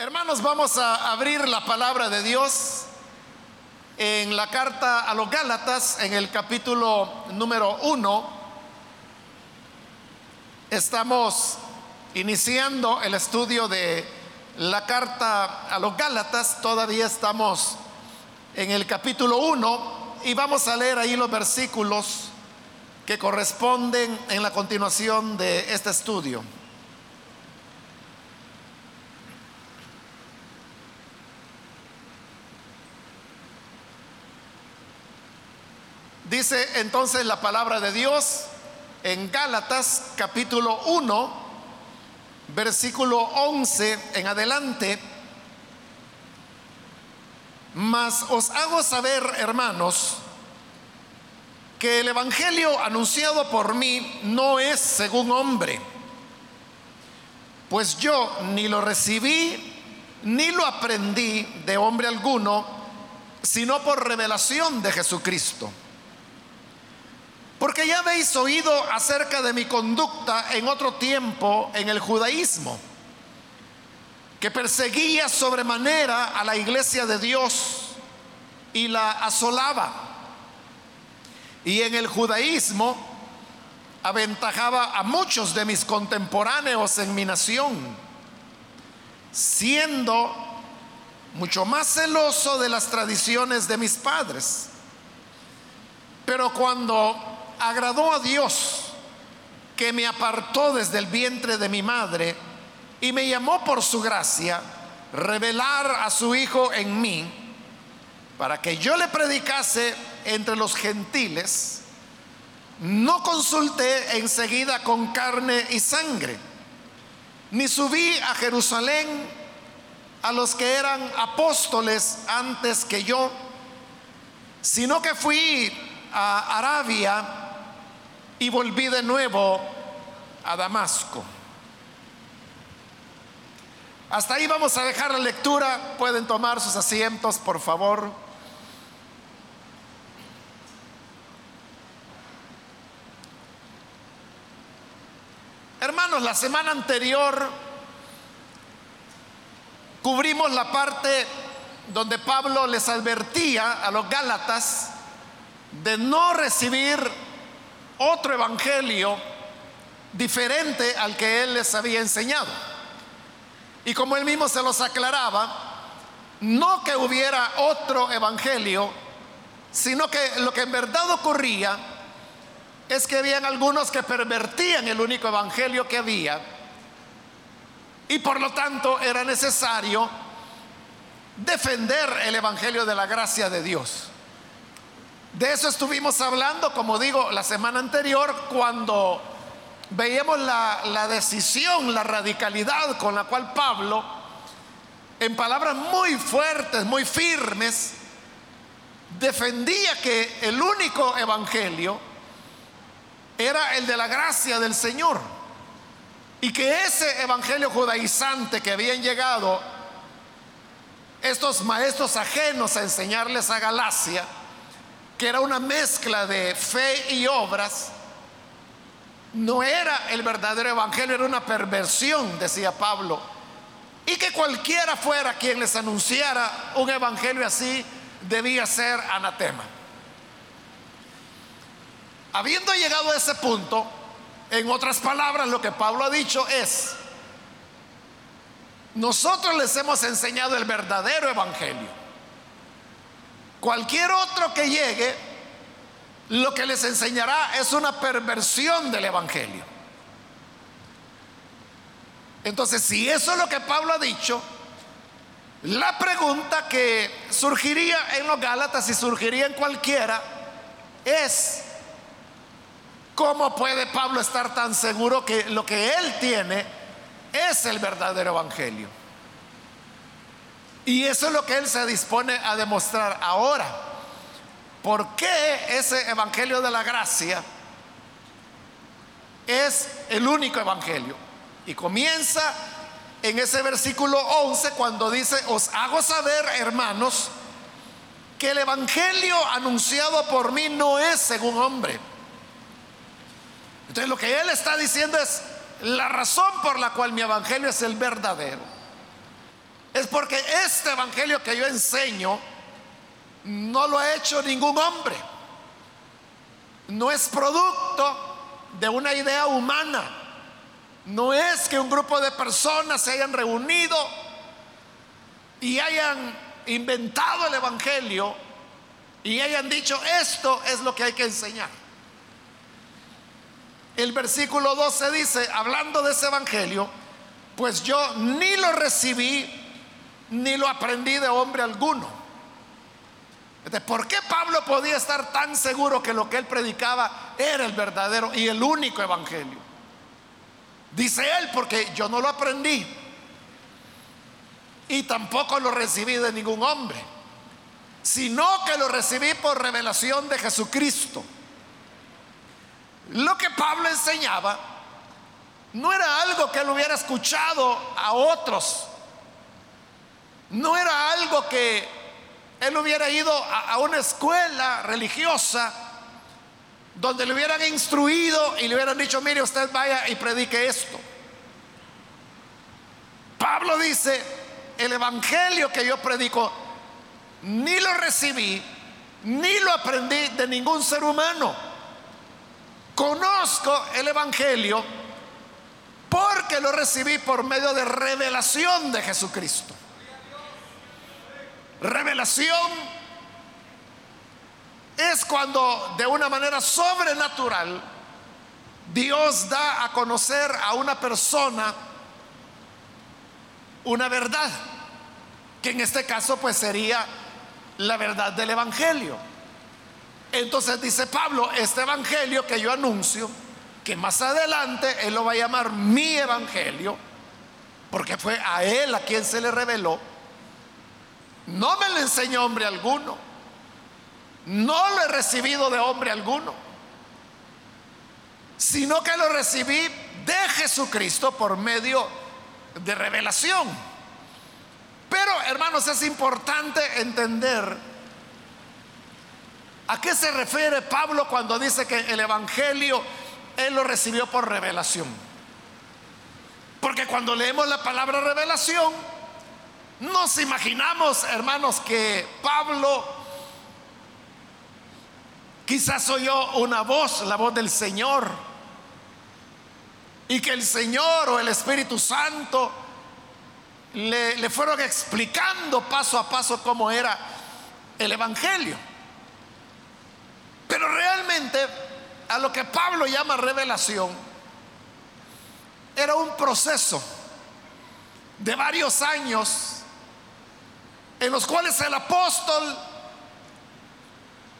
Hermanos, vamos a abrir la palabra de Dios en la carta a los Gálatas, en el capítulo número uno. Estamos iniciando el estudio de la carta a los Gálatas, todavía estamos en el capítulo 1 y vamos a leer ahí los versículos que corresponden en la continuación de este estudio. Dice entonces la palabra de Dios en Gálatas capítulo 1, versículo 11 en adelante. Mas os hago saber, hermanos, que el Evangelio anunciado por mí no es según hombre, pues yo ni lo recibí ni lo aprendí de hombre alguno, sino por revelación de Jesucristo. Porque ya habéis oído acerca de mi conducta en otro tiempo en el judaísmo, que perseguía sobremanera a la iglesia de Dios y la asolaba. Y en el judaísmo aventajaba a muchos de mis contemporáneos en mi nación, siendo mucho más celoso de las tradiciones de mis padres. Pero cuando agradó a Dios que me apartó desde el vientre de mi madre y me llamó por su gracia revelar a su Hijo en mí para que yo le predicase entre los gentiles, no consulté enseguida con carne y sangre, ni subí a Jerusalén a los que eran apóstoles antes que yo, sino que fui a Arabia y volví de nuevo a Damasco. Hasta ahí vamos a dejar la lectura. Pueden tomar sus asientos, por favor. Hermanos, la semana anterior cubrimos la parte donde Pablo les advertía a los Gálatas de no recibir otro evangelio diferente al que él les había enseñado. Y como él mismo se los aclaraba, no que hubiera otro evangelio, sino que lo que en verdad ocurría es que habían algunos que pervertían el único evangelio que había y por lo tanto era necesario defender el evangelio de la gracia de Dios. De eso estuvimos hablando, como digo, la semana anterior, cuando veíamos la, decisión, la radicalidad con la cual Pablo, en palabras muy fuertes, muy firmes, defendía que el único evangelio era el de la gracia del Señor. Y que ese evangelio judaizante que habían llegado estos maestros ajenos a enseñarles a Galacia, que era una mezcla de fe y obras, no era el verdadero evangelio, era una perversión, decía Pablo. Y que cualquiera fuera quien les anunciara un evangelio así, debía ser anatema. Habiendo llegado a ese punto, en otras palabras, lo que Pablo ha dicho es, nosotros les hemos enseñado el verdadero evangelio. Cualquier otro que llegue, lo que les enseñará es una perversión del Evangelio. Entonces, si eso es lo que Pablo ha dicho, la pregunta que surgiría en los Gálatas y surgiría en cualquiera es, ¿cómo puede Pablo estar tan seguro que lo que él tiene es el verdadero Evangelio? Y eso es lo que Él se dispone a demostrar ahora. ¿Por qué ese Evangelio de la Gracia es el único Evangelio? Y comienza en ese versículo 11 cuando dice, os hago saber, hermanos, que el Evangelio anunciado por mí no es según hombre. Entonces lo que Él está diciendo es la razón por la cual mi Evangelio es el verdadero porque este evangelio que yo enseño no lo ha hecho ningún hombre. No es producto de una idea humana. No es que un grupo de personas se hayan reunido y hayan inventado el evangelio y hayan dicho esto es lo que hay que enseñar. El versículo 12 dice, hablando de ese evangelio, pues yo ni lo recibí ni lo aprendí de hombre alguno. ¿Por qué Pablo podía estar tan seguro que lo que él predicaba era el verdadero y el único evangelio? Dice él, porque yo no lo aprendí y tampoco lo recibí de ningún hombre, sino que lo recibí por revelación de Jesucristo. Lo que Pablo enseñaba no era algo que él hubiera escuchado a otros no era algo que él hubiera ido a, una escuela religiosa donde le hubieran instruido y le hubieran dicho, mire, usted vaya y predique esto. Pablo dice, el evangelio que yo predico, ni lo recibí, ni lo aprendí de ningún ser humano. Conozco el evangelio porque lo recibí por medio de revelación de Jesucristo. Revelación es cuando de una manera sobrenatural Dios da a conocer a una persona una verdad, que en este caso pues sería la verdad del Evangelio. Entonces dice Pablo, este Evangelio que yo anuncio, que más adelante él lo va a llamar mi Evangelio, porque fue a él a quien se le reveló, no me lo enseñó hombre alguno. No lo he recibido de hombre alguno. Sino que lo recibí de Jesucristo por medio de revelación. Pero, hermanos, es importante entender a qué se refiere Pablo cuando dice que el Evangelio él lo recibió por revelación. Porque cuando leemos la palabra revelación, nos imaginamos, hermanos, que Pablo quizás oyó una voz, la voz del Señor, y que el Señor o el Espíritu Santo le, le fueron explicando paso a paso cómo era el Evangelio. Pero realmente a lo que Pablo llama revelación era un proceso de varios años en los cuales el apóstol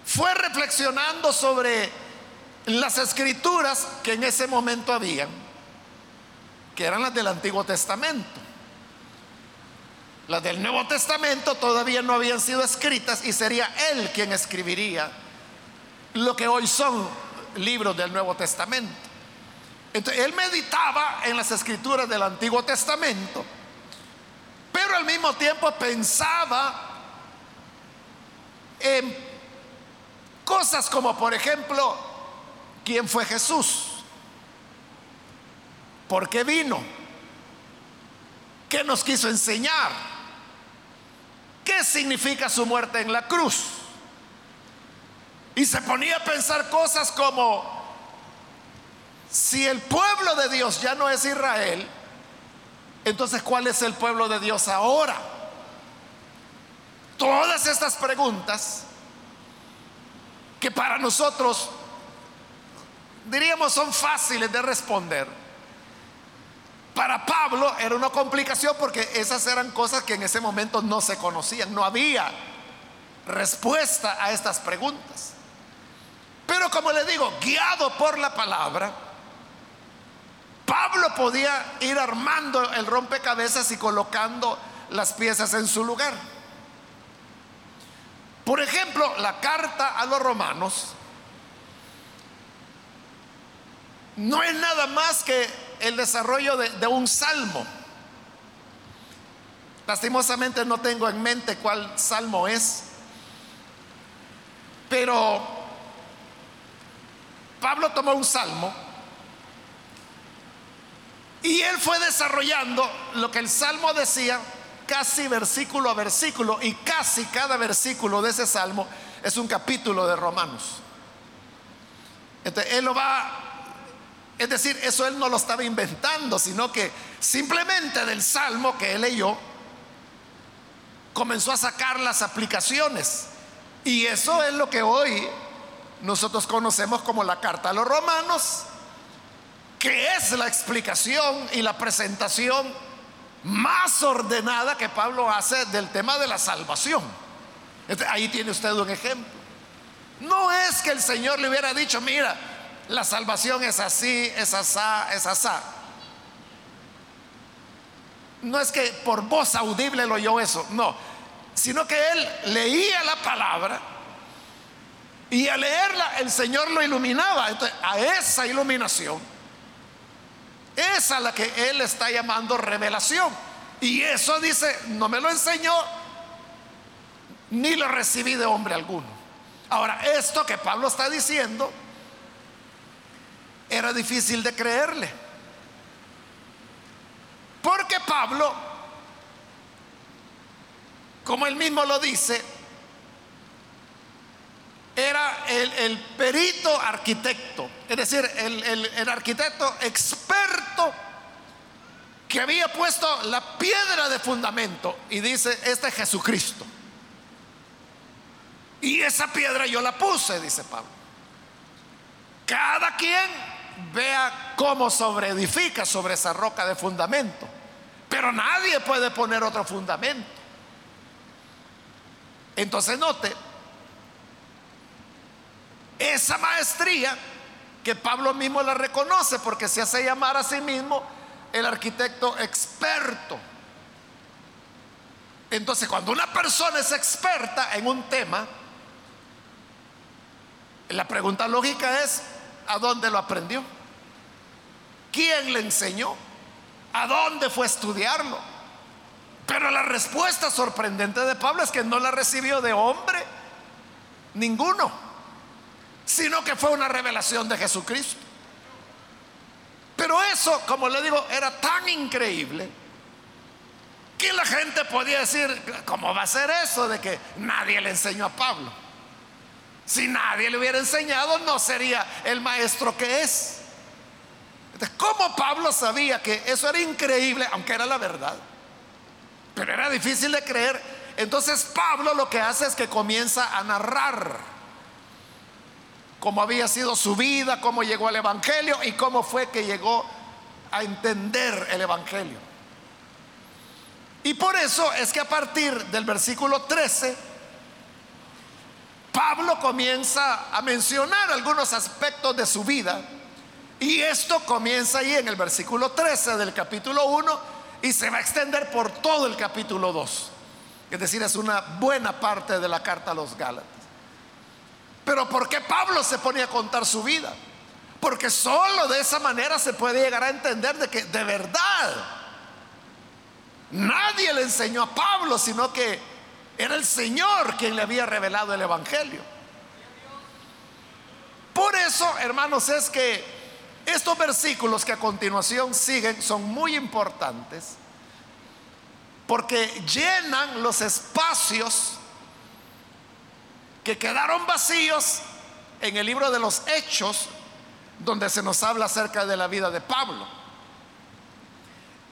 fue reflexionando sobre las escrituras que en ese momento habían, que eran las del Antiguo Testamento. Las del Nuevo Testamento todavía no habían sido escritas y sería él quien escribiría lo que hoy son libros del Nuevo Testamento. Entonces, él meditaba en las escrituras del Antiguo Testamento pero al mismo tiempo pensaba en cosas como, por ejemplo, ¿quién fue Jesús? ¿Por qué vino? ¿Qué nos quiso enseñar? ¿Qué significa su muerte en la cruz? Y se ponía a pensar cosas como, si el pueblo de Dios ya no es Israel, entonces, ¿cuál es el pueblo de Dios ahora? Todas estas preguntas que para nosotros diríamos son fáciles de responder. Para Pablo era una complicación porque esas eran cosas que en ese momento no se conocían, no había respuesta a estas preguntas. Pero como le digo, guiado por la palabra, Pablo podía ir armando el rompecabezas y colocando las piezas en su lugar. Por ejemplo, la carta a los romanos no es nada más que el desarrollo de, un salmo. Lastimosamente no tengo en mente cuál salmo es, pero Pablo tomó un salmo y él fue desarrollando lo que el Salmo decía, casi versículo a versículo y casi cada versículo de ese salmo es un capítulo de Romanos. Entonces, él lo va, es decir, eso él no lo estaba inventando, sino que simplemente del salmo que él leyó, comenzó a sacar las aplicaciones. Y eso es lo que hoy nosotros conocemos como la carta a los romanos, que es la explicación y la presentación más ordenada que Pablo hace del tema de la salvación. Ahí tiene usted un ejemplo. No es que el Señor le hubiera dicho, mira, la salvación es así, es asá, es asá. No es que por voz audible lo oyó eso, no, sino que él leía la palabra y al leerla el Señor lo iluminaba. Entonces, a esa iluminación es la que él está llamando revelación. Y eso dice, no me lo enseñó, ni lo recibí de hombre alguno. Ahora, esto que Pablo está diciendo, era difícil de creerle. Porque Pablo, como él mismo lo dice, era el, perito arquitecto, es decir, el arquitecto experto que había puesto la piedra de fundamento y dice, este es Jesucristo. Y esa piedra yo la puse, dice Pablo. Cada quien vea cómo sobreedifica sobre esa roca de fundamento. Pero nadie puede poner otro fundamento. Entonces note, esa maestría que Pablo mismo la reconoce porque se hace llamar a sí mismo el arquitecto experto. Entonces, cuando una persona es experta en un tema, la pregunta lógica es, ¿a dónde lo aprendió? ¿Quién le enseñó? ¿A dónde fue a estudiarlo? Pero la respuesta sorprendente de Pablo es que no la recibió de hombre, ninguno sino que fue una revelación de Jesucristo. Pero eso, como le digo, era tan increíble que la gente podía decir, ¿cómo va a ser eso de que nadie le enseñó a Pablo? Si nadie le hubiera enseñado, no sería el maestro que es. Entonces, ¿cómo Pablo sabía que eso era increíble, aunque era la verdad? Pero era difícil de creer. Entonces Pablo lo que hace es que comienza a narrar cómo había sido su vida, cómo llegó al Evangelio y cómo fue que llegó a entender el Evangelio. Y por eso es que a partir del versículo 13, Pablo comienza a mencionar algunos aspectos de su vida. Y esto comienza ahí en el versículo 13 del capítulo 1 y se va a extender por todo el capítulo 2. Es decir, es una buena parte de la carta a los Gálatas. Pero ¿por qué Pablo se pone a contar su vida? Porque solo de esa manera se puede llegar a entender de que de verdad nadie le enseñó a Pablo, sino que era el Señor quien le había revelado el Evangelio. Por eso, hermanos, es que estos versículos que a continuación siguen son muy importantes porque llenan los espacios que quedaron vacíos en el libro de los Hechos, donde se nos habla acerca de la vida de Pablo.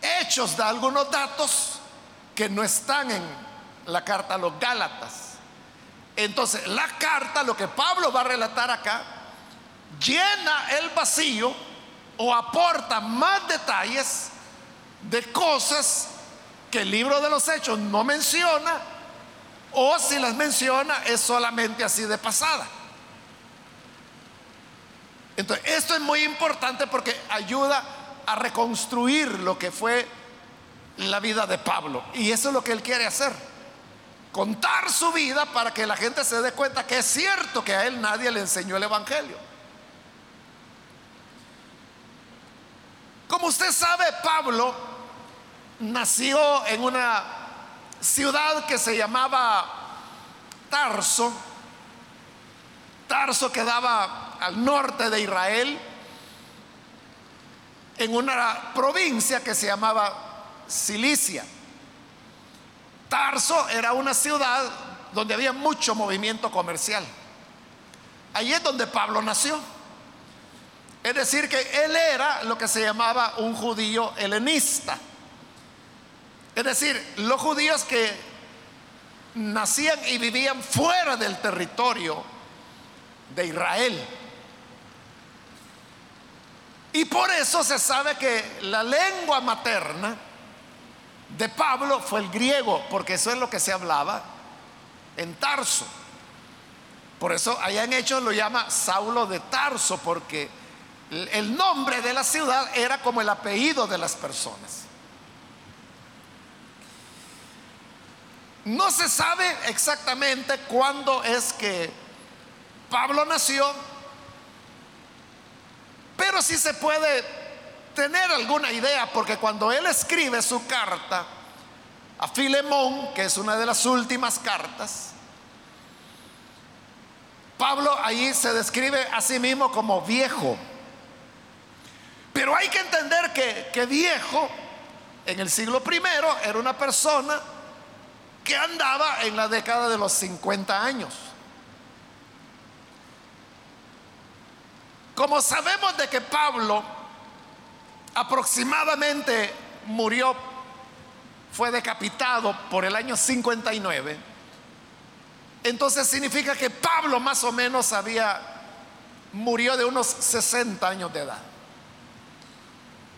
Hechos da algunos datos que no están en la carta a los Gálatas. Entonces, la carta, lo que Pablo va a relatar acá, llena el vacío o aporta más detalles de cosas que el libro de los Hechos no menciona o si las menciona es solamente así de pasada. Entonces, esto es muy importante porque ayuda a reconstruir lo que fue la vida de Pablo. Y eso es lo que él quiere hacer. Contar su vida para que la gente se dé cuenta que es cierto que a él nadie le enseñó el Evangelio. Como usted sabe, Pablo nació en una ciudad que se llamaba Tarso. Tarso quedaba al norte de Israel, en una provincia que se llamaba Cilicia. Tarso era una ciudad donde había mucho movimiento comercial. Allí es donde Pablo nació. Es decir, que él era lo que se llamaba un judío helenista. Es decir, los judíos que nacían y vivían fuera del territorio de Israel. Y por eso se sabe que la lengua materna de Pablo fue el griego, porque eso es lo que se hablaba en Tarso. Por eso allá en Hechos lo llama Saulo de Tarso, porque el nombre de la ciudad era como el apellido de las personas. No se sabe exactamente cuándo es que Pablo nació, pero sí se puede tener alguna idea, porque cuando él escribe su carta a Filemón, que es una de las últimas cartas, Pablo ahí se describe a sí mismo como viejo. Pero hay que entender que, que viejo en el siglo primero era una persona que andaba en la década de los 50 años. Como sabemos de que Pablo aproximadamente murió, fue decapitado por el año 59, entonces significa que Pablo más o menos había, murió de unos 60 años de edad.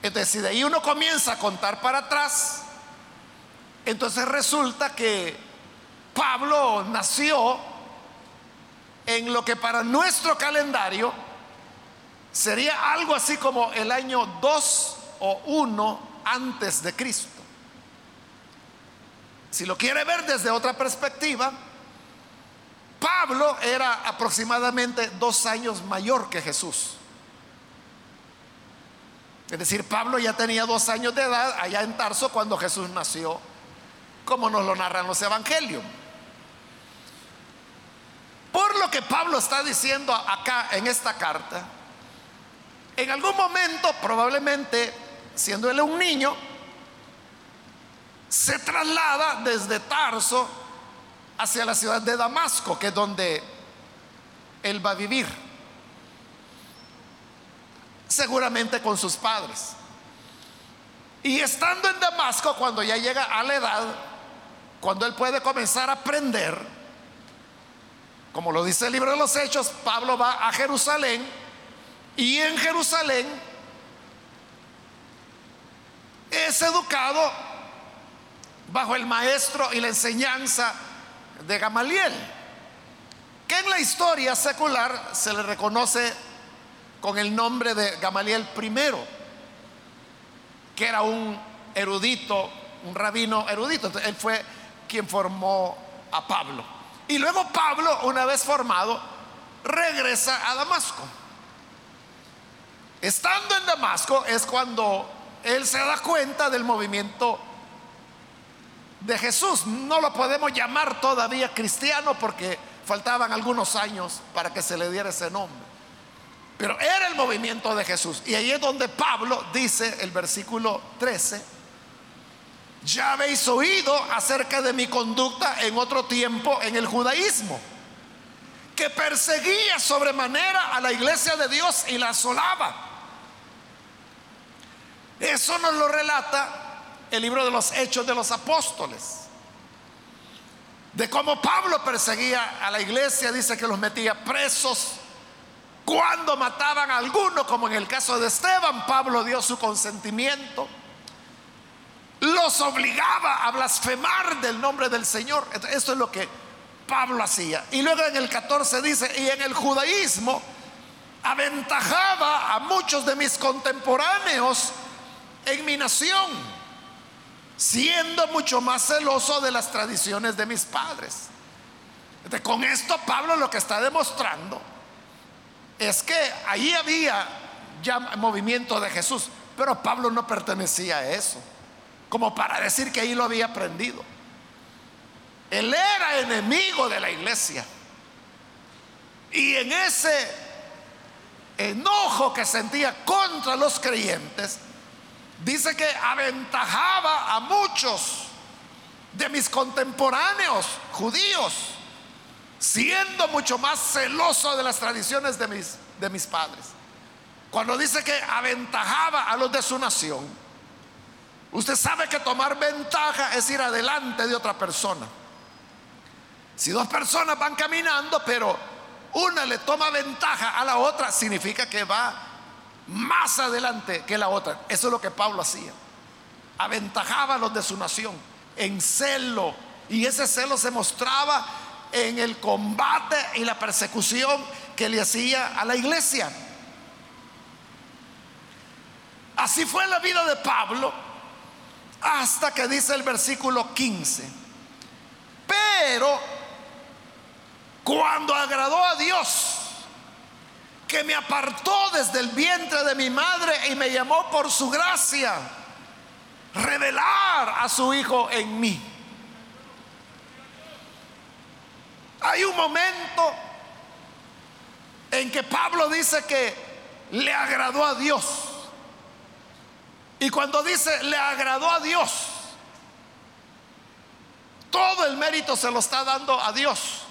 Entonces, si de ahí uno comienza a contar para atrás, entonces resulta que Pablo nació en lo que para nuestro calendario sería algo así como el año 2 o 1 antes de Cristo. Si lo quiere ver desde otra perspectiva, Pablo era aproximadamente dos años mayor que Jesús. Es decir, Pablo ya tenía dos años de edad allá en Tarso cuando Jesús nació, como nos lo narran los evangelios. Por lo que Pablo está diciendo acá en esta carta, en algún momento, probablemente siendo él un niño, se traslada desde Tarso hacia la ciudad de Damasco, que es donde él va a vivir seguramente con sus padres. Y estando en Damasco, cuando ya llega a la edad, cuando él puede comenzar a aprender, como lo dice el libro de los Hechos, Pablo va a Jerusalén y en Jerusalén es educado bajo el maestro y la enseñanza de Gamaliel, que en la historia secular se le reconoce con el nombre de Gamaliel I, que era un erudito, un rabino erudito. él fue quien formó a Pablo. Y luego Pablo, una vez formado, regresa a Damasco. Estando en Damasco es cuando él se da cuenta del movimiento de Jesús. No lo podemos llamar todavía cristiano porque faltaban algunos años para que se le diera ese nombre. Pero era el movimiento de Jesús. Y ahí es donde Pablo dice el versículo 13, ya habéis oído acerca de mi conducta en otro tiempo en el judaísmo, que perseguía sobremanera a la iglesia de Dios y la asolaba. Eso nos lo relata el libro de los Hechos de los Apóstoles. De cómo Pablo perseguía a la iglesia, dice que los metía presos cuando mataban a alguno, como en el caso de Esteban, Pablo dio su consentimiento. Los obligaba a blasfemar del nombre del Señor. Eso es lo que Pablo hacía. Y luego en el 14 dice, y en el judaísmo aventajaba a muchos de mis contemporáneos en mi nación, siendo mucho más celoso de las tradiciones de mis padres. con esto Pablo lo que está demostrando es que ahí había ya movimiento de Jesús, pero Pablo no pertenecía a eso, como para decir que ahí lo había aprendido. Él era enemigo de la iglesia. Y en ese enojo que sentía contra los creyentes, dice que aventajaba a muchos de mis contemporáneos judíos, siendo mucho más celoso de las tradiciones de mis, de mis padres. Cuando dice que aventajaba a los de su nación, usted sabe que tomar ventaja es ir adelante de otra persona. Si dos personas van caminando, pero una le toma ventaja a la otra, significa que va más adelante que la otra. Eso es lo que Pablo hacía. Aventajaba a los de su nación en celo. Y ese celo se mostraba en el combate y la persecución que le hacía a la iglesia. Así fue la vida de Pablo hasta que dice el versículo 15. Pero cuando agradó a Dios, que me apartó desde el vientre de mi madre y me llamó por su gracia, revelar a su Hijo en mí. Hay un momento en que Pablo dice que le agradó a Dios. Y cuando dice le agradó a Dios, todo el mérito se lo está dando a Dios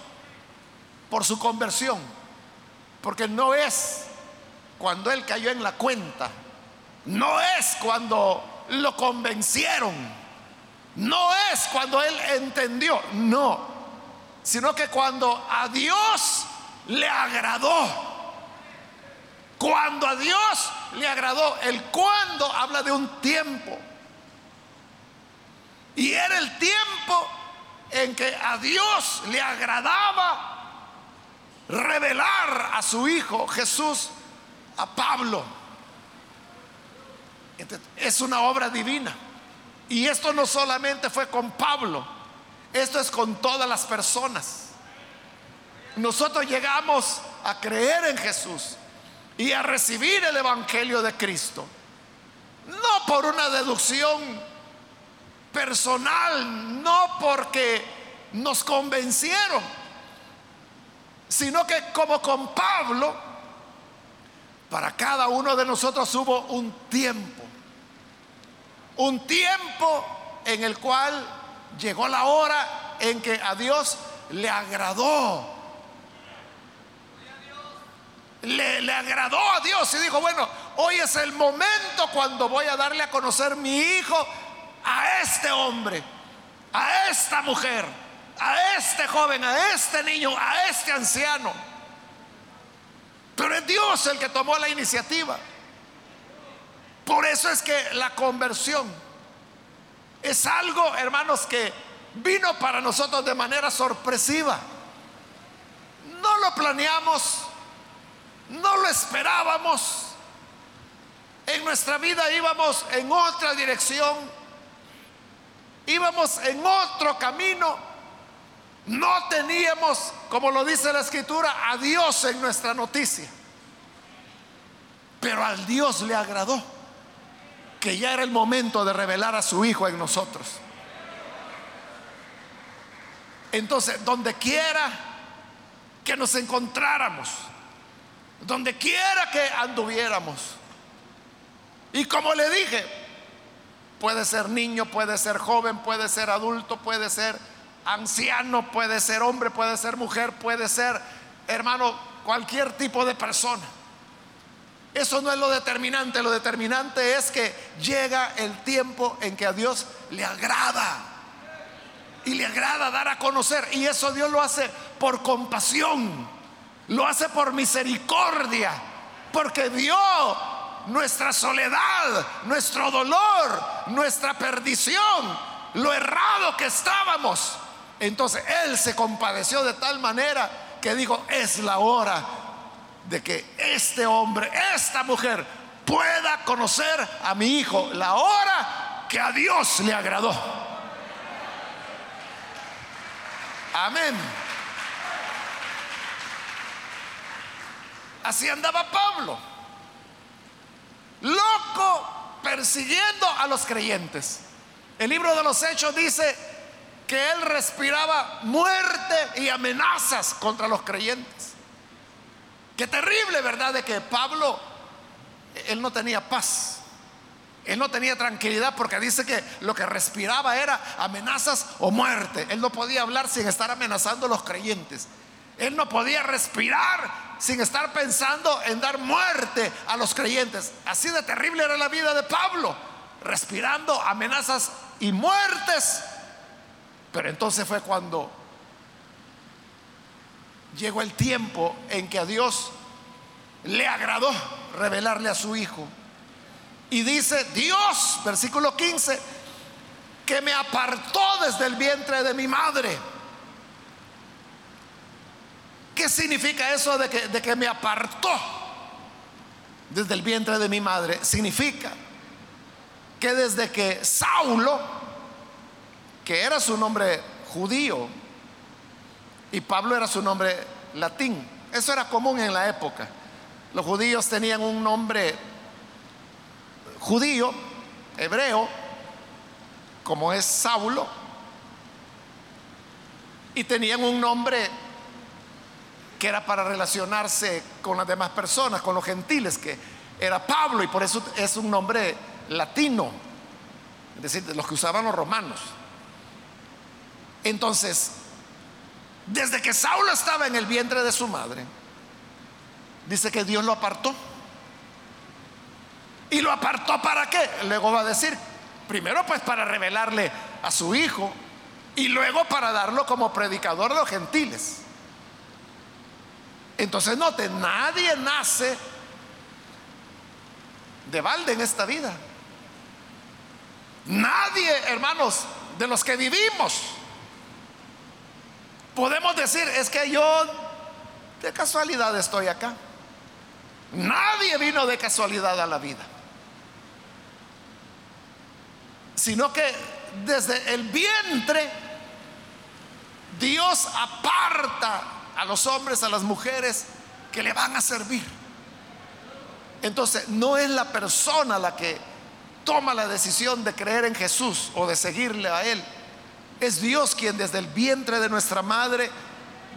por su conversión. Porque no es cuando él cayó en la cuenta, no es cuando lo convencieron, no es cuando él entendió, no, sino que cuando a Dios le agradó. Cuando a Dios le agradó. El cuando habla de un tiempo. Y era el tiempo en que a Dios le agradaba revelar a su Hijo Jesús a Pablo. Es una obra divina. Y esto no solamente fue con Pablo, esto es con todas las personas. Nosotros llegamos a creer en Jesús y a recibir el Evangelio de Cristo. No por una deducción personal, no porque nos convencieron, sino que como con Pablo, para cada uno de nosotros hubo un tiempo, un tiempo en el cual llegó la hora en que a Dios le agradó le, agradó a Dios y dijo, bueno, hoy es el momento cuando voy a darle a conocer mi hijo a este hombre, a esta mujer, a este joven, a este niño, a este anciano. Pero es Dios el que tomó la iniciativa. Por eso es que la conversión es algo, hermanos, que vino para nosotros de manera sorpresiva. No lo planeamos, no lo esperábamos. En nuestra vida íbamos en otra dirección, íbamos en otro camino. No teníamos, como lo dice la escritura, a Dios en nuestra noticia. Pero al Dios le agradó que ya era el momento de revelar a su Hijo en nosotros. Entonces, donde quiera que nos encontráramos, donde quiera que anduviéramos. Y como le dije, puede ser niño, puede ser joven, puede ser adulto, puede ser anciano, puede ser hombre, puede ser mujer, puede ser, hermano, cualquier tipo de persona. Eso no es lo determinante, lo determinante es que llega el tiempo en que a Dios le agrada. Y le agrada dar a conocer. Y eso Dios lo hace por compasión lo hace por misericordia, porque vio nuestra soledad, nuestro dolor, nuestra perdición, lo errado que estábamos. Entonces Él se compadeció de tal manera que dijo, es la hora de que este hombre, esta mujer, pueda conocer a mi hijo, la hora que a Dios le agradó. Amén. Así andaba Pablo. Loco persiguiendo a los creyentes. El libro de los Hechos dice que él respiraba muerte y amenazas contra los creyentes. Qué terrible, ¿verdad? De que Pablo, él no tenía paz. Él no tenía tranquilidad porque dice que lo que respiraba era amenazas o muerte. Él no podía hablar sin estar amenazando a los creyentes. Él no podía respirar sin estar pensando en dar muerte a los creyentes. Así de terrible era la vida de Pablo, respirando amenazas y muertes. Pero entonces fue cuando llegó el tiempo en que a Dios le agradó revelarle a su Hijo. Y dice, Dios, versículo 15, que me apartó desde el vientre de mi madre. ¿Qué significa eso de que, de que me apartó desde el vientre de mi madre? Significa que desde que Saulo, que era su nombre judío, y Pablo era su nombre latín, eso era común en la época. Los judíos tenían un nombre judío, hebreo, como es Saulo, y tenían un nombre que era para relacionarse con las demás personas, con los gentiles, que era Pablo, y por eso es un nombre latino, es decir, de los que usaban los romanos. Entonces, desde que Saulo estaba en el vientre de su madre, dice que Dios lo apartó. ¿Y lo apartó para qué? Luego va a decir, primero pues para revelarle a su hijo y luego para darlo como predicador de los gentiles. Entonces note, nadie nace de balde en esta vida. Nadie, hermanos, de los que vivimos, podemos decir, es que yo de casualidad estoy acá. Nadie vino de casualidad a la vida sino que desde el vientre Dios aparta a los hombres, a las mujeres que le van a servir. Entonces, no es la persona la que toma la decisión de creer en Jesús o de seguirle a Él. Es Dios quien desde el vientre de nuestra madre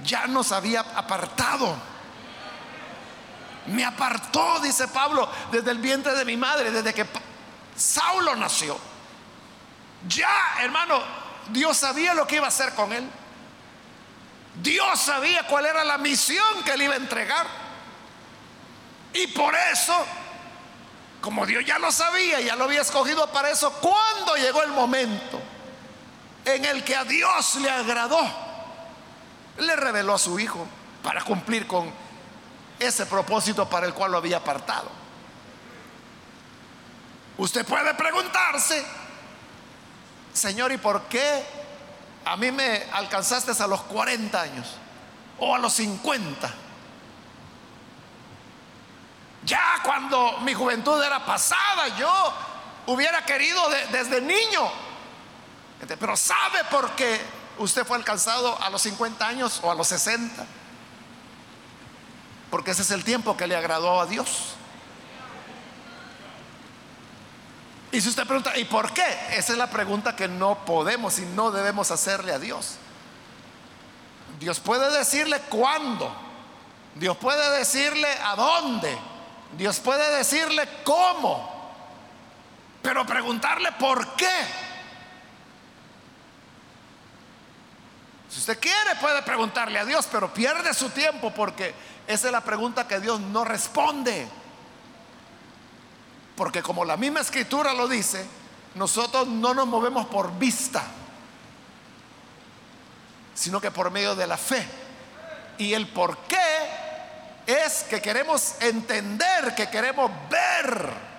ya nos había apartado. Me apartó, dice Pablo, desde el vientre de mi madre, desde que Saulo nació. Ya, hermano, Dios sabía lo que iba a hacer con él. Dios sabía cuál era la misión que él iba a entregar. Y por eso, como Dios ya lo sabía, ya lo había escogido para eso, cuando llegó el momento en el que a Dios le agradó, le reveló a su hijo para cumplir con ese propósito para el cual lo había apartado. Usted puede preguntarse, Señor, ¿y por qué a mí me alcanzaste a los 40 años o a los 50? Ya cuando mi juventud era pasada, yo hubiera querido desde niño. Pero ¿sabe por qué usted fue alcanzado a los 50 años o a los 60? Porque ese es el tiempo que le agradó a Dios. Y si usted pregunta, ¿y por qué? Esa es la pregunta que no podemos y no debemos hacerle a Dios. Dios puede decirle cuándo. Dios puede decirle a dónde. Dios puede decirle cómo. Pero preguntarle por qué. Si usted quiere puede preguntarle a Dios, pero pierde su tiempo porque esa es la pregunta que Dios no responde. Porque como la misma escritura lo dice, nosotros no nos movemos por vista, sino que por medio de la fe. Y el por qué es que queremos entender, que queremos ver.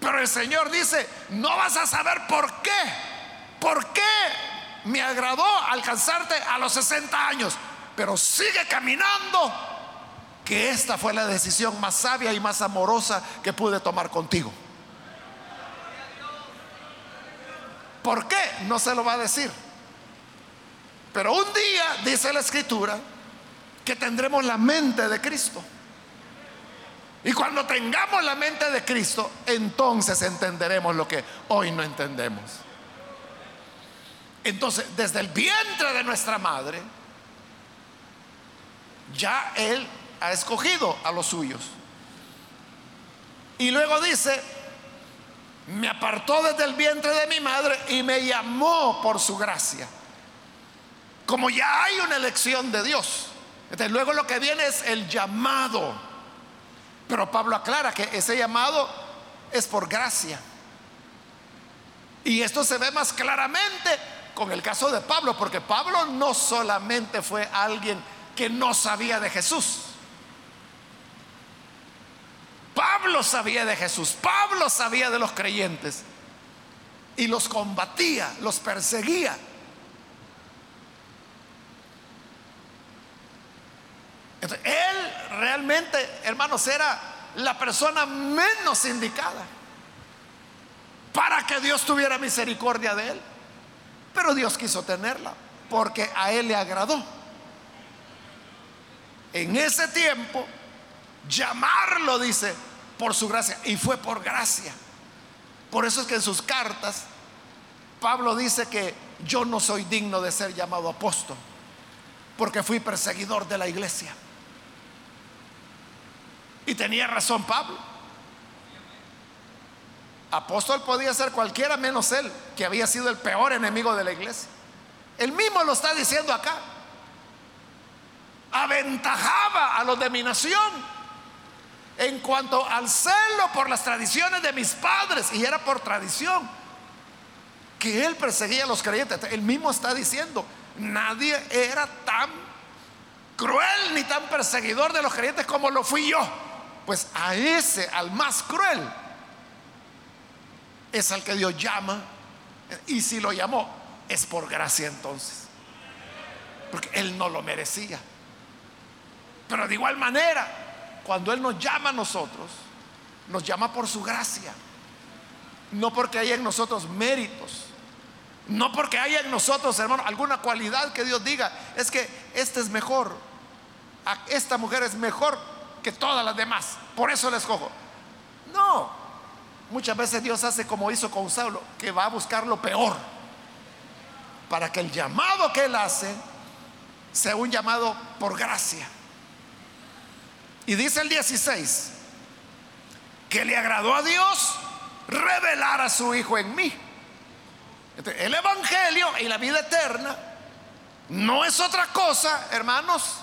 Pero el Señor dice, no vas a saber por qué. ¿Por qué me agradó alcanzarte a los 60 años? Pero sigue caminando que esta fue la decisión más sabia y más amorosa que pude tomar contigo. ¿Por qué? No se lo va a decir. Pero un día, dice la escritura, que tendremos la mente de Cristo. Y cuando tengamos la mente de Cristo, entonces entenderemos lo que hoy no entendemos. Entonces, desde el vientre de nuestra madre, ya Él ha escogido a los suyos. Y luego dice, me apartó desde el vientre de mi madre y me llamó por su gracia. Como ya hay una elección de Dios. Luego lo que viene es el llamado. Pero Pablo aclara que ese llamado es por gracia. Y esto se ve más claramente con el caso de Pablo, porque Pablo no solamente fue alguien que no sabía de Jesús. Pablo sabía de Jesús, Pablo sabía de los creyentes y los combatía, los perseguía. él realmente, hermanos, era la persona menos indicada para que Dios tuviera misericordia de él. Pero Dios quiso tenerla porque a él le agradó. En ese tiempo, llamarlo, dice, por su gracia. Y fue por gracia. Por eso es que en sus cartas, Pablo dice que yo no soy digno de ser llamado apóstol, porque fui perseguidor de la iglesia. Y tenía razón Pablo. Apóstol podía ser cualquiera menos él, que había sido el peor enemigo de la iglesia. Él mismo lo está diciendo acá. Aventajaba a los de mi nación en cuanto al celo por las tradiciones de mis padres, y era por tradición que él perseguía a los creyentes. Él mismo está diciendo, nadie era tan cruel ni tan perseguidor de los creyentes como lo fui yo. Pues a ese, al más cruel, es al que Dios llama. Y si lo llamó, es por gracia entonces. Porque Él no lo merecía. Pero de igual manera, cuando Él nos llama a nosotros, nos llama por su gracia. No porque haya en nosotros méritos. No porque haya en nosotros, hermano, alguna cualidad que Dios diga, es que este es mejor. Esta mujer es mejor que todas las demás. Por eso la escojo. No. Muchas veces Dios hace como hizo con Saulo, que va a buscar lo peor. Para que el llamado que él hace sea un llamado por gracia. Y dice el 16, que le agradó a Dios revelar a su Hijo en mí. el Evangelio y la vida eterna no es otra cosa, hermanos,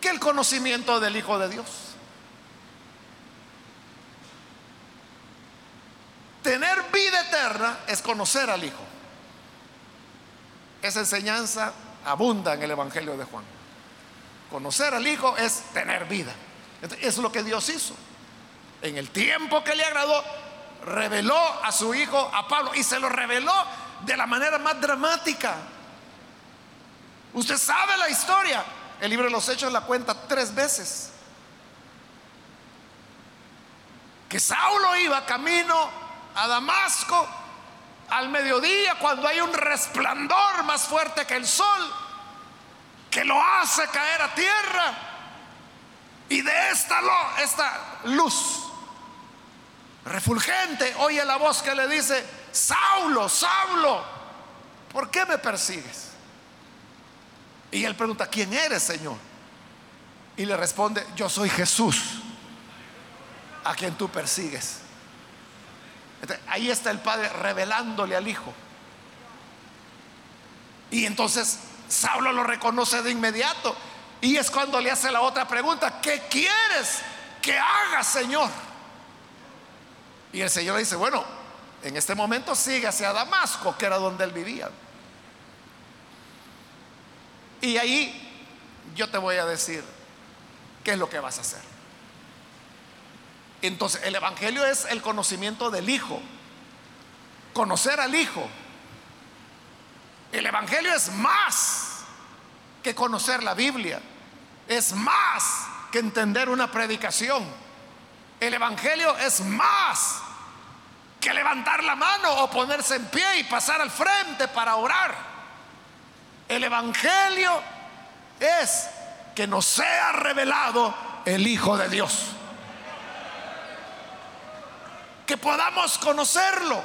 que el conocimiento del Hijo de Dios. Tener vida eterna es conocer al Hijo. Esa enseñanza abunda en el Evangelio de Juan. Conocer al Hijo es tener vida. Es lo que Dios hizo. En el tiempo que le agradó, reveló a su Hijo, a Pablo, y se lo reveló de la manera más dramática. Usted sabe la historia. El libro de los Hechos la cuenta tres veces. Que Saulo iba camino a Damasco al mediodía cuando hay un resplandor más fuerte que el sol que lo hace caer a tierra y de esta, luz refulgente oye la voz que le dice, Saulo, Saulo, ¿por qué me persigues? Y él pregunta, ¿quién eres, Señor? Y le responde, yo soy Jesús, a quien tú persigues. ahí está el Padre revelándole al Hijo. Y entonces Saulo lo reconoce de inmediato. Y es cuando le hace la otra pregunta, ¿qué quieres que haga, Señor? Y el Señor le dice, bueno, en este momento sigue hacia Damasco, que era donde él vivía. Y ahí yo te voy a decir qué es lo que vas a hacer. Entonces, el Evangelio es el conocimiento del Hijo, conocer al Hijo. El Evangelio es más que conocer la Biblia, es más que entender una predicación. El Evangelio es más que levantar la mano o ponerse en pie y pasar al frente para orar. El Evangelio es que nos sea revelado el Hijo de Dios. Que podamos conocerlo.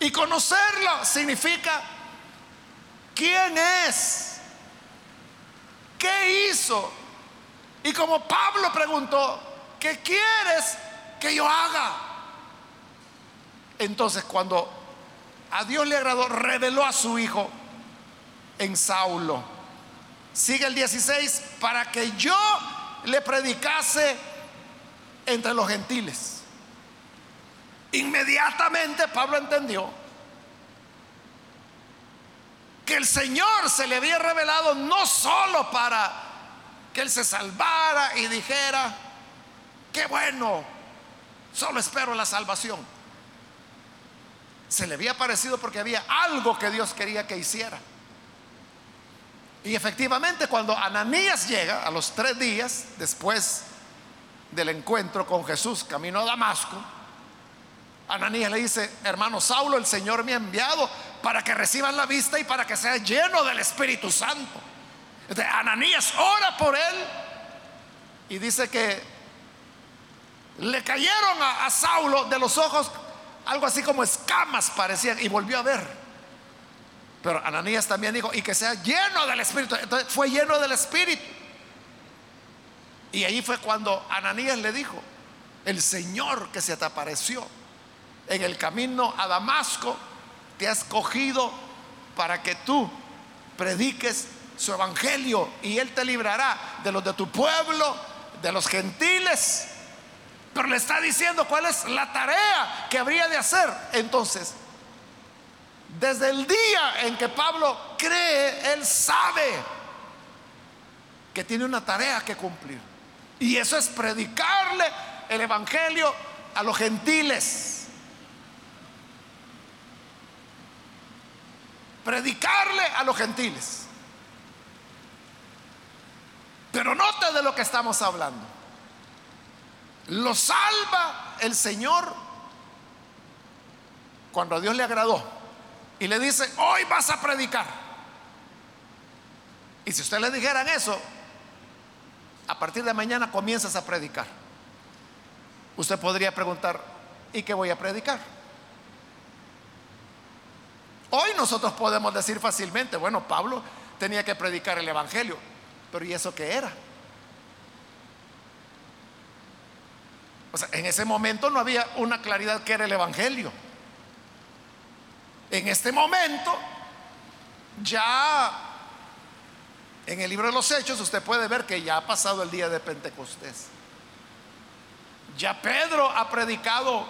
Y conocerlo significa quién es, qué hizo. Y como Pablo preguntó, ¿qué quieres que yo haga? Entonces cuando a Dios le agradó, reveló a su hijo en Saulo. Sigue el 16, para que yo le predicase entre los gentiles. Inmediatamente Pablo entendió que el Señor se le había revelado no solo para que él se salvara y dijera, qué bueno, solo espero la salvación. Se le había parecido porque había algo que Dios quería que hiciera. Y efectivamente cuando Ananías llega a los tres días después del encuentro con Jesús camino a Damasco, Ananías le dice, hermano Saulo, el Señor me ha enviado para que reciban la vista y para que sea lleno del Espíritu Santo. Entonces, Ananías ora por él y dice que le cayeron a, a Saulo de los ojos algo así como escamas parecían y volvió a ver. Pero Ananías también dijo, y que sea lleno del Espíritu. Entonces fue lleno del Espíritu. Y ahí fue cuando Ananías le dijo, el Señor que se te apareció en el camino a Damasco, te ha escogido para que tú prediques su evangelio y Él te librará de los de tu pueblo, de los gentiles. Pero le está diciendo cuál es la tarea que habría de hacer. Entonces, desde el día en que Pablo cree, él sabe que tiene una tarea que cumplir. Y eso es predicarle el Evangelio a los gentiles. Predicarle a los gentiles. Pero note de lo que estamos hablando. Lo salva el Señor cuando a Dios le agradó y le dice, hoy vas a predicar. Y si usted le dijeran eso, a partir de mañana comienzas a predicar. Usted podría preguntar, ¿y qué voy a predicar? Hoy nosotros podemos decir fácilmente, bueno, Pablo tenía que predicar el Evangelio, pero ¿y eso qué era? O sea, en ese momento no había una claridad que era el Evangelio. En este momento, ya en el libro de los Hechos, usted puede ver que ya ha pasado el día de Pentecostés. Ya Pedro ha predicado,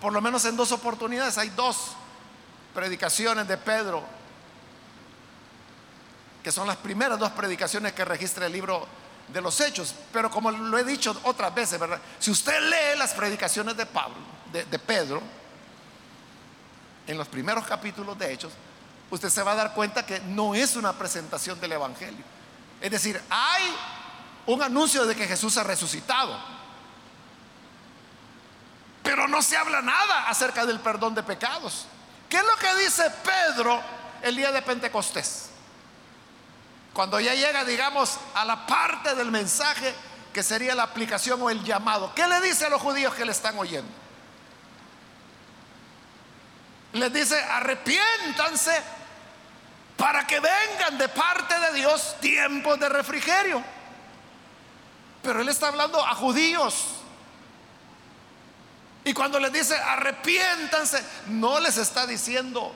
por lo menos en dos oportunidades, hay dos predicaciones de Pedro, que son las primeras dos predicaciones que registra el libro de los hechos. Pero como lo he dicho otras veces, ¿verdad? Si usted lee las predicaciones de Pablo, de, de Pedro, en los primeros capítulos de Hechos, usted se va a dar cuenta que no es una presentación del Evangelio. Es decir, hay un anuncio de que Jesús ha resucitado, pero no se habla nada acerca del perdón de pecados. ¿Qué es lo que dice Pedro el día de Pentecostés? Cuando ya llega, digamos, a la parte del mensaje que sería la aplicación o el llamado. ¿Qué le dice a los judíos que le están oyendo? Les dice, arrepiéntanse para que vengan de parte de Dios tiempos de refrigerio. Pero él está hablando a judíos. Y cuando les dice arrepiéntanse, no les está diciendo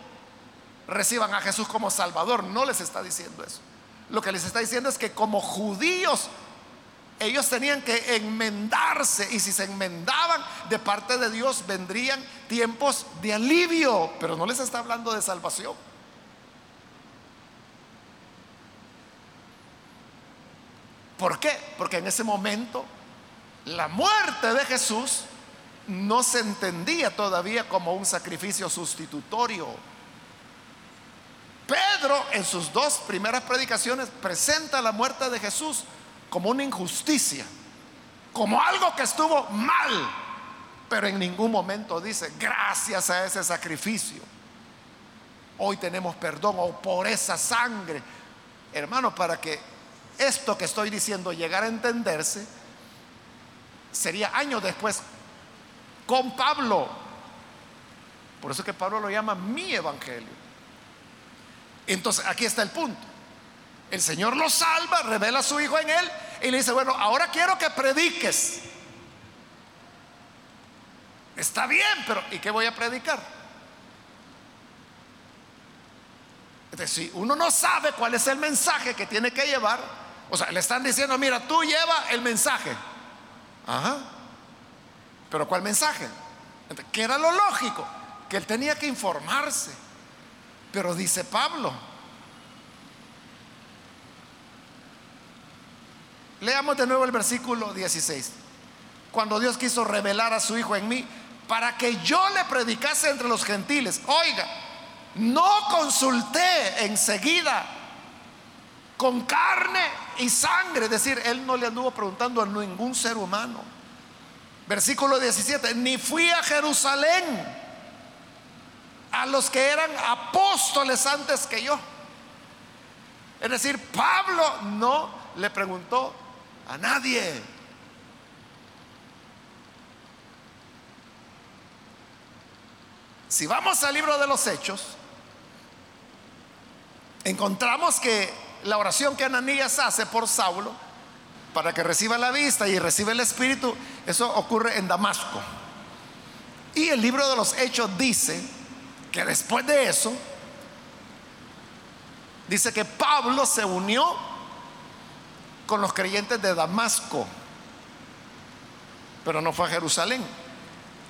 reciban a Jesús como Salvador, no les está diciendo eso. Lo que les está diciendo es que como judíos ellos tenían que enmendarse y si se enmendaban de parte de Dios vendrían tiempos de alivio, pero no les está hablando de salvación. ¿Por qué? Porque en ese momento la muerte de Jesús no se entendía todavía como un sacrificio sustitutorio. Pedro en sus dos primeras predicaciones presenta la muerte de Jesús como una injusticia, como algo que estuvo mal, pero en ningún momento dice, gracias a ese sacrificio, hoy tenemos perdón o por esa sangre. Hermano, para que esto que estoy diciendo llegara a entenderse, sería años después con Pablo. Por eso que Pablo lo llama mi evangelio. Entonces, aquí está el punto. El Señor lo salva, revela a su Hijo en él y le dice, bueno, ahora quiero que prediques. Está bien, pero ¿y qué voy a predicar? si uno no sabe cuál es el mensaje que tiene que llevar, o sea, le están diciendo, mira, tú lleva el mensaje. Ajá. Pero ¿cuál mensaje? ¿Qué era lo lógico? Que él tenía que informarse. Pero dice Pablo, leamos de nuevo el versículo 16. Cuando Dios quiso revelar a su Hijo en mí, para que yo le predicase entre los gentiles. Oiga, no consulté enseguida con carne y sangre. Es decir, él no le anduvo preguntando a ningún ser humano. Versículo 17, ni fui a Jerusalén a los que eran apóstoles antes que yo. Es decir, Pablo no le preguntó a nadie. Si vamos al libro de los Hechos, encontramos que la oración que Ananías hace por Saulo para que reciba la vista y reciba el Espíritu, eso ocurre en Damasco. Y el libro de los Hechos dice que después de eso, dice que Pablo se unió con los creyentes de Damasco, pero no fue a Jerusalén.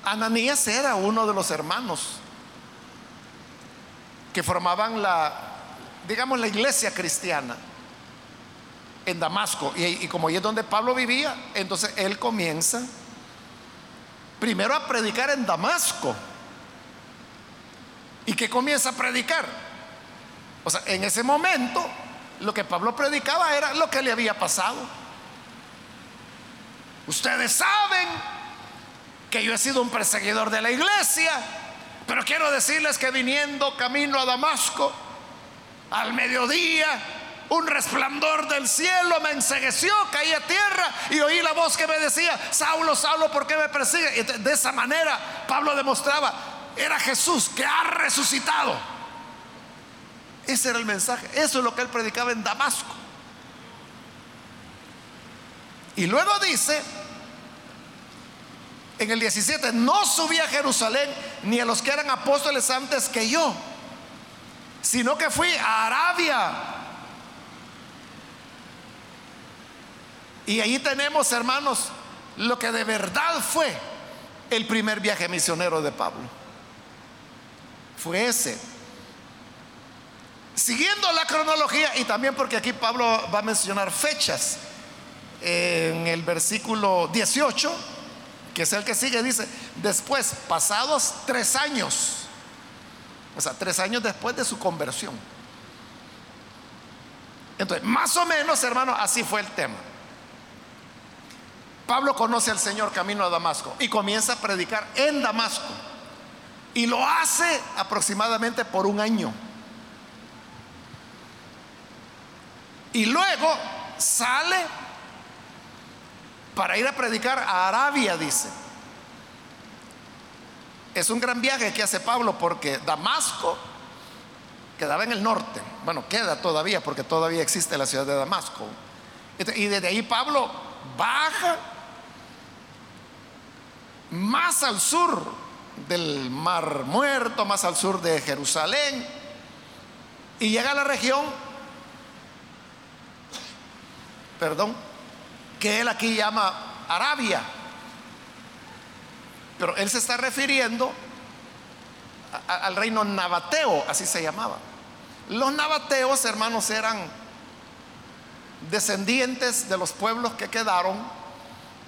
Ananías era uno de los hermanos que formaban la digamos, la iglesia cristiana en Damasco. Y, como ahí es donde Pablo vivía, entonces él comienza primero a predicar en Damasco. ¿Y que comienza a predicar? O sea, en ese momento lo que Pablo predicaba era lo que le había pasado. Ustedes saben que yo he sido un perseguidor de la iglesia, pero quiero decirles que viniendo camino a Damasco, al mediodía, un resplandor del cielo me ensegueció, caí a tierra y oí la voz que me decía, Saulo, Saulo, ¿por qué me persigue? De esa manera Pablo demostraba, era Jesús que ha resucitado. Ese era el mensaje, eso es lo que él predicaba en Damasco. Y luego dice, en el 17, no subí a Jerusalén ni a los que eran apóstoles antes que yo sino que fui a Arabia. Y ahí tenemos, hermanos, lo que de verdad fue el primer viaje misionero de Pablo. Fue ese. Siguiendo la cronología, y también porque aquí Pablo va a mencionar fechas, en el versículo 18, que es el que sigue, dice, después, pasados tres años, o sea, tres años después de su conversión. Entonces, más o menos, hermano, así fue el tema. Pablo conoce al Señor camino a Damasco y comienza a predicar en Damasco. Y lo hace aproximadamente por un año. Y luego sale para ir a predicar a Arabia, dice. Es un gran viaje que hace Pablo porque Damasco quedaba en el norte. Bueno, queda todavía porque todavía existe la ciudad de Damasco. Y desde ahí Pablo baja más al sur del Mar Muerto, más al sur de Jerusalén, y llega a la región, perdón, que él aquí llama Arabia. Pero él se está refiriendo al reino nabateo, así se llamaba. Los nabateos, hermanos, eran descendientes de los pueblos que quedaron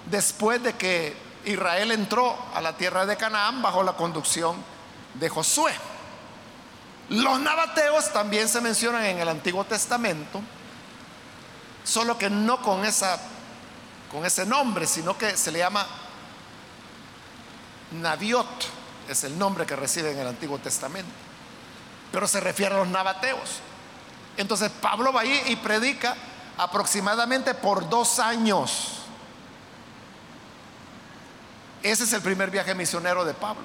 después de que Israel entró a la tierra de Canaán bajo la conducción de Josué. Los nabateos también se mencionan en el Antiguo Testamento, solo que no con, esa, con ese nombre, sino que se le llama Naviot es el nombre que recibe en el Antiguo Testamento, pero se refiere a los nabateos. Entonces Pablo va ahí y predica aproximadamente por dos años. Ese es el primer viaje misionero de Pablo.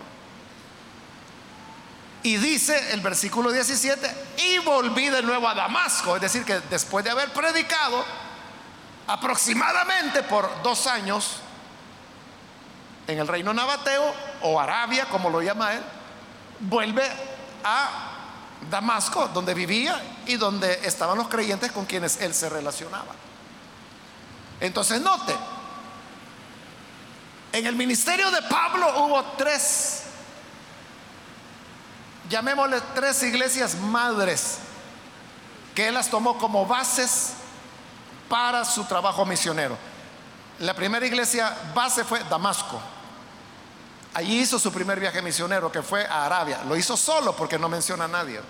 Y dice el versículo 17, y volví de nuevo a Damasco, es decir, que después de haber predicado aproximadamente por dos años, en el reino nabateo o Arabia, como lo llama él, vuelve a Damasco, donde vivía y donde estaban los creyentes con quienes él se relacionaba. Entonces note, en el ministerio de Pablo hubo tres, llamémosle tres iglesias madres, que él las tomó como bases para su trabajo misionero. La primera iglesia base fue Damasco. Allí hizo su primer viaje misionero, que fue a Arabia. Lo hizo solo porque no menciona a nadie.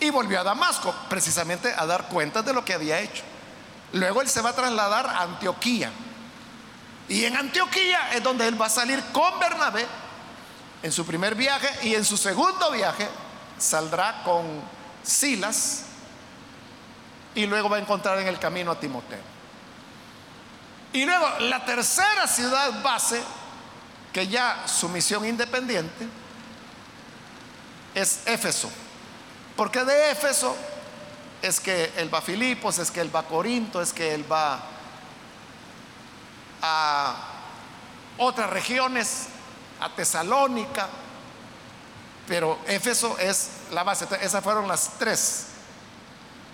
Y volvió a Damasco, precisamente a dar cuenta de lo que había hecho. Luego él se va a trasladar a Antioquía. Y en Antioquía es donde él va a salir con Bernabé en su primer viaje y en su segundo viaje saldrá con Silas y luego va a encontrar en el camino a Timoteo. Y luego la tercera ciudad base que ya su misión independiente es Éfeso. Porque de Éfeso es que él va a Filipos, es que él va a Corinto, es que él va a otras regiones, a Tesalónica, pero Éfeso es la base. esas fueron las tres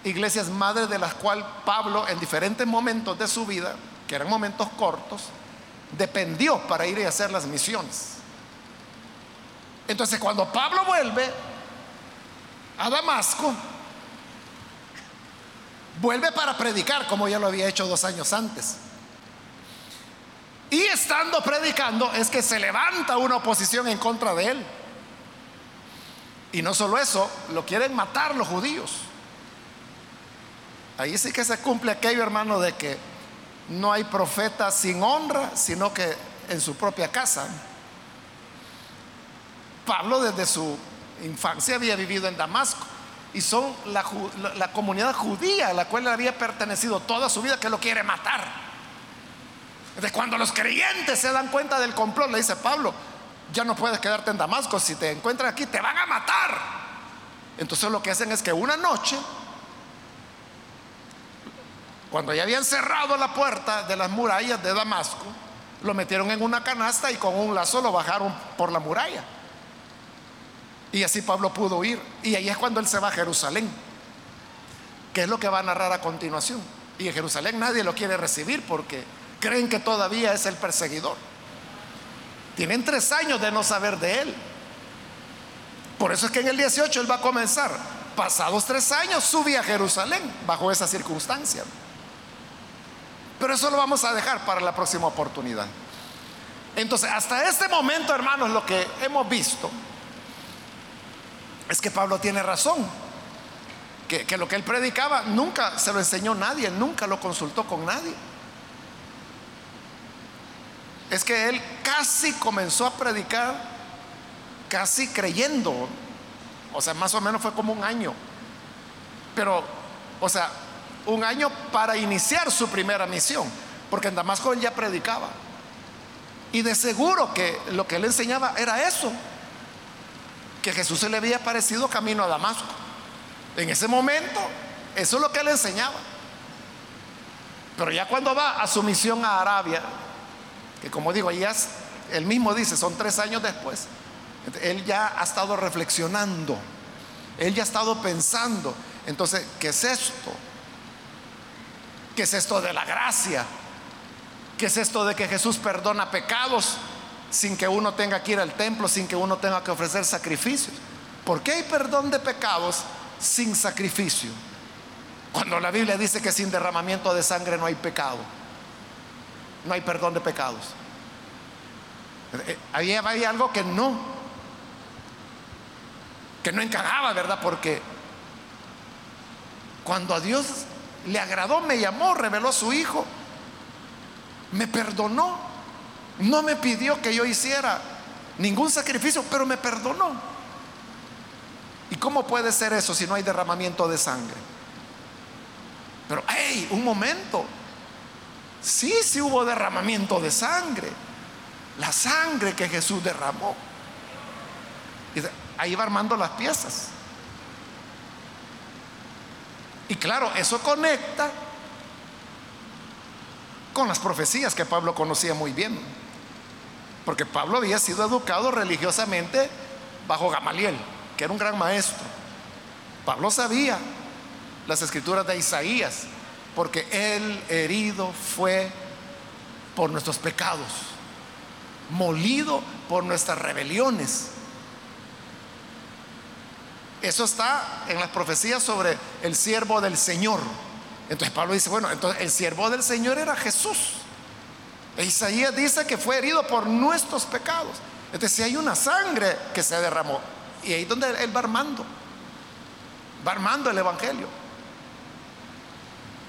iglesias madres de las cuales Pablo en diferentes momentos de su vida, que eran momentos cortos, dependió para ir y hacer las misiones. Entonces cuando Pablo vuelve a Damasco, vuelve para predicar como ya lo había hecho dos años antes. Y estando predicando es que se levanta una oposición en contra de él. Y no solo eso, lo quieren matar los judíos. Ahí sí que se cumple aquello, hermano, de que no hay profeta sin honra, sino que en su propia casa. Pablo desde su infancia había vivido en Damasco y son la, comunidad judía a la cual había pertenecido toda su vida que lo quiere matar. De cuando los creyentes se dan cuenta del complot, le dice Pablo, ya no puedes quedarte en Damasco, si te encuentran aquí te van a matar. Entonces lo que hacen es que una noche cuando ya habían cerrado la puerta de las murallas de Damasco, lo metieron en una canasta y con un lazo lo bajaron por la muralla. Y así Pablo pudo huir. Y ahí es cuando él se va a Jerusalén, que es lo que va a narrar a continuación. Y en Jerusalén nadie lo quiere recibir porque creen que todavía es el perseguidor. Tienen tres años de no saber de él. Por eso es que en el 18 él va a comenzar. Pasados tres años subí a Jerusalén bajo esa circunstancia. Pero eso lo vamos a dejar para la próxima oportunidad. Entonces, hasta este momento, hermanos, lo que hemos visto es que Pablo tiene razón. Que, que, lo que él predicaba nunca se lo enseñó nadie, nunca lo consultó con nadie. Es que él casi comenzó a predicar, casi creyendo. O sea, más o menos fue como un año. Pero, o sea, un año para iniciar su primera misión, porque en Damasco él ya predicaba. Y de seguro que lo que él enseñaba era eso, que Jesús se le había aparecido camino a Damasco. En ese momento, eso es lo que él enseñaba. Pero ya cuando va a su misión a Arabia, que como digo, ya él mismo dice, son tres años después, él ya ha estado reflexionando, él ya ha estado pensando, entonces, ¿qué es esto? ¿Qué es esto de la gracia? ¿Qué es esto de que Jesús perdona pecados sin que uno tenga que ir al templo, sin que uno tenga que ofrecer sacrificios? ¿Por qué hay perdón de pecados sin sacrificio? Cuando la Biblia dice que sin derramamiento de sangre no hay pecado, no hay perdón de pecados. Ahí había algo que no, que no encajaba, ¿verdad? Porque cuando a Dios le agradó, me llamó, reveló a su hijo, me perdonó, no me pidió que yo hiciera ningún sacrificio, pero me perdonó. ¿Y cómo puede ser eso si no hay derramamiento de sangre? Pero, hey, un momento. Sí, sí hubo derramamiento de sangre. La sangre que Jesús derramó. Y ahí va armando las piezas. Y claro, eso conecta con las profecías que Pablo conocía muy bien. Porque Pablo había sido educado religiosamente bajo Gamaliel, que era un gran maestro. Pablo sabía las escrituras de Isaías, porque él herido fue por nuestros pecados, molido por nuestras rebeliones. Eso está en las profecías sobre el siervo del Señor. Entonces Pablo dice, bueno, entonces el siervo del Señor era Jesús. E Isaías dice que fue herido por nuestros pecados. Entonces si hay una sangre que se derramó, y ahí es donde él va armando, va armando el Evangelio.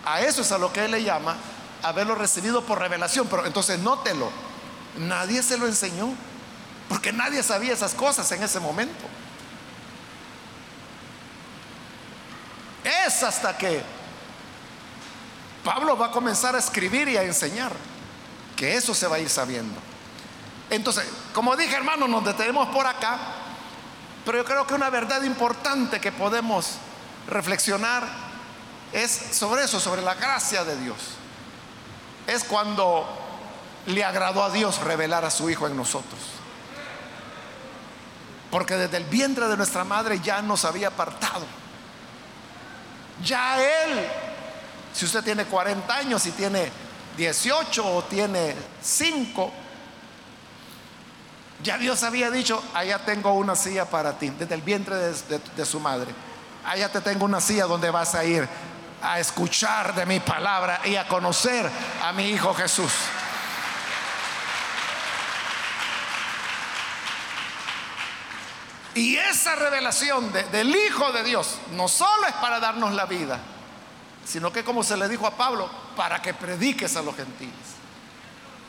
A eso es a lo que él le llama haberlo recibido por revelación. Pero entonces nótelo, nadie se lo enseñó, porque nadie sabía esas cosas en ese momento. Es hasta que Pablo va a comenzar a escribir y a enseñar que eso se va a ir sabiendo. Entonces, como dije hermano, nos detenemos por acá, pero yo creo que una verdad importante que podemos reflexionar es sobre eso, sobre la gracia de Dios. Es cuando le agradó a Dios revelar a su Hijo en nosotros. Porque desde el vientre de nuestra madre ya nos había apartado. Ya Él, si usted tiene 40 años, si tiene 18 o tiene 5, ya Dios había dicho, allá tengo una silla para ti, desde el vientre de, de su madre. Allá te tengo una silla donde vas a ir a escuchar de mi palabra y a conocer a mi Hijo Jesús. Y esa revelación del Hijo de Dios no solo es para darnos la vida, sino que como se le dijo a Pablo, para que prediques a los gentiles.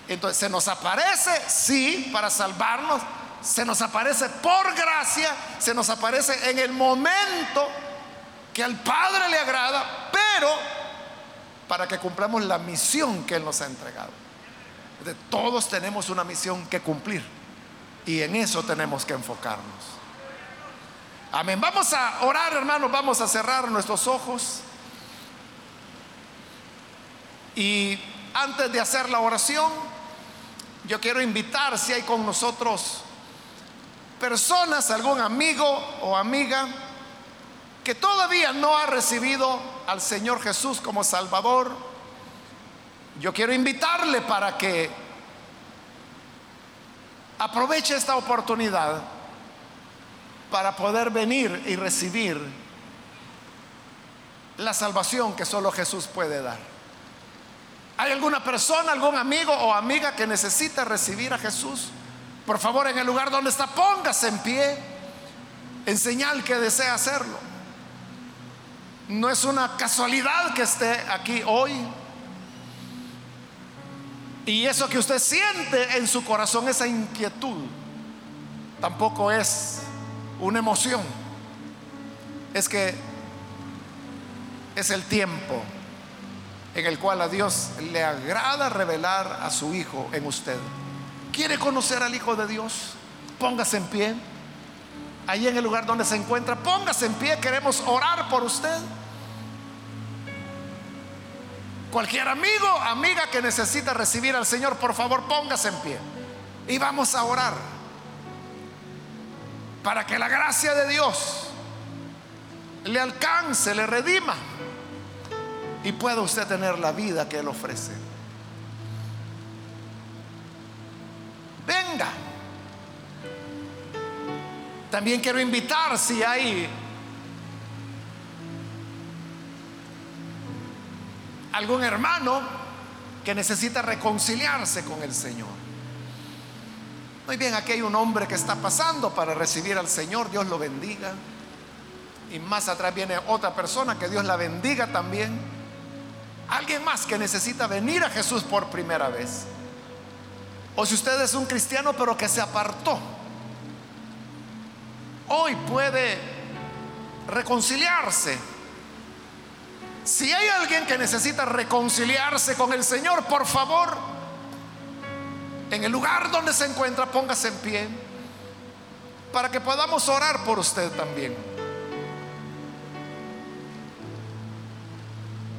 Entonces, se nos aparece, sí, para salvarnos, se nos aparece por gracia, se nos aparece en el momento al Padre le agrada, pero para que cumplamos la misión que Él nos ha entregado. todos tenemos una misión que cumplir y en eso tenemos que enfocarnos. Amén. Vamos a orar, hermanos, vamos a cerrar nuestros ojos. Y antes de hacer la oración, yo quiero invitar si hay con nosotros personas, algún amigo o amiga que todavía no ha recibido al Señor Jesús como Salvador. Yo quiero invitarle para que aproveche esta oportunidad para poder venir y recibir la salvación que solo Jesús puede dar. ¿Hay alguna persona, algún amigo o amiga que necesita recibir a Jesús? Por favor, en el lugar donde está, póngase en pie en señal que desea hacerlo. No es una casualidad que esté aquí hoy. Y eso que usted siente en su corazón, esa inquietud, tampoco es una emoción, es que es el tiempo en el cual a Dios le agrada revelar a su Hijo en usted. ¿Quiere conocer al Hijo de Dios? Póngase en pie. Ahí en el lugar donde se encuentra, póngase en pie. Queremos orar por usted. Cualquier amigo, amiga que necesita recibir al Señor, por favor, póngase en pie. Y vamos a orar para que la gracia de Dios le alcance, le redima y pueda usted tener la vida que Él ofrece. Venga. También quiero invitar si hay algún hermano que necesita reconciliarse con el Señor. Muy bien, aquí hay un hombre que está pasando para recibir al Señor, Dios lo bendiga. Y más atrás viene otra persona, que Dios la bendiga también. Alguien más que necesita venir a Jesús por primera vez. O si usted es un cristiano pero que se apartó, hoy puede reconciliarse. Si hay alguien que necesita reconciliarse con el Señor, por favor, en el lugar donde se encuentra, póngase en pie para que podamos orar por usted también.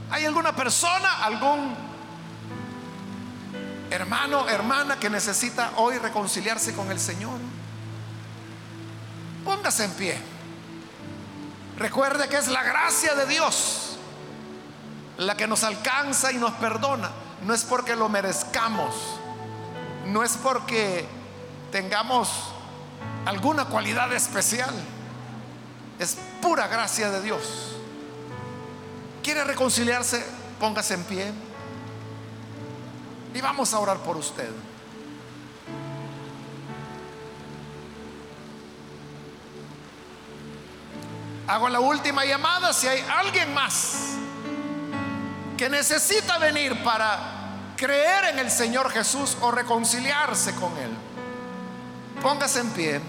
¿Hay alguna persona, algún hermano, hermana que necesita hoy reconciliarse con el Señor, póngase en pie. Recuerde que es la gracia de Dios la que nos alcanza y nos perdona. No es porque lo merezcamos, no es porque tengamos alguna cualidad especial, es pura gracia de Dios. ¿Quiere reconciliarse? Póngase en pie. Y vamos a orar por usted. Hago la última llamada si hay alguien más que necesita venir para creer en el Señor Jesús o reconciliarse con Él. Póngase en pie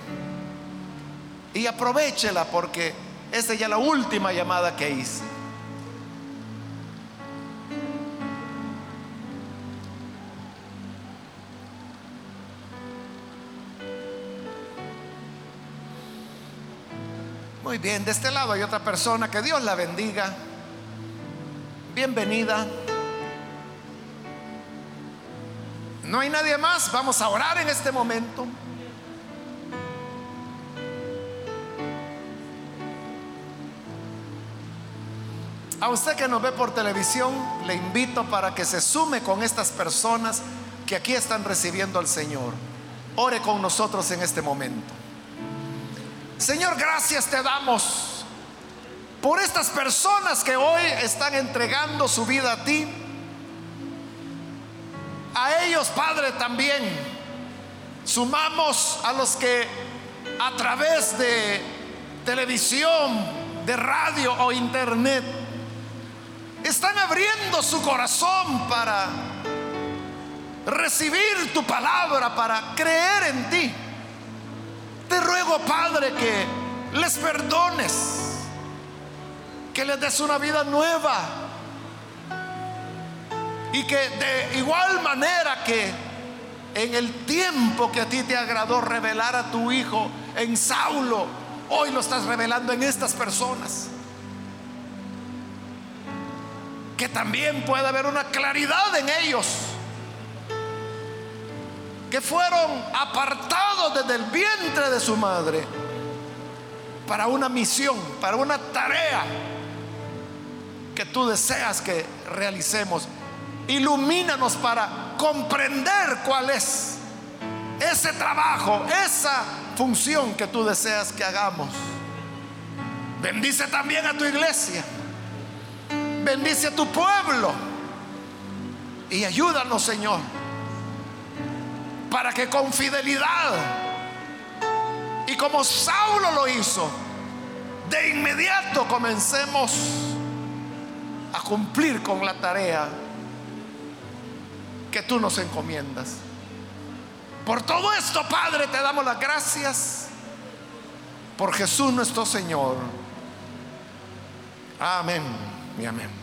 y aprovechela porque esta es ya la última llamada que hice. Muy bien, de este lado hay otra persona, que Dios la bendiga. Bienvenida. No hay nadie más, vamos a orar en este momento. A usted que nos ve por televisión, le invito para que se sume con estas personas que aquí están recibiendo al Señor. Ore con nosotros en este momento. Señor, gracias te damos por estas personas que hoy están entregando su vida a ti. A ellos, Padre, también sumamos a los que a través de televisión, de radio o internet están abriendo su corazón para recibir tu palabra, para creer en ti. Te ruego, Padre, que les perdones, que les des una vida nueva. Y que de igual manera que en el tiempo que a ti te agradó revelar a tu Hijo en Saulo, hoy lo estás revelando en estas personas. Que también pueda haber una claridad en ellos. Que fueron apartados desde el vientre de su madre para una misión, para una tarea que tú deseas que realicemos. Ilumínanos para comprender cuál es ese trabajo, esa función que tú deseas que hagamos. Bendice también a tu iglesia. Bendice a tu pueblo. Y ayúdanos, Señor para que con fidelidad y como Saulo lo hizo, de inmediato comencemos a cumplir con la tarea que tú nos encomiendas. Por todo esto, Padre, te damos las gracias por Jesús nuestro Señor. Amén y amén.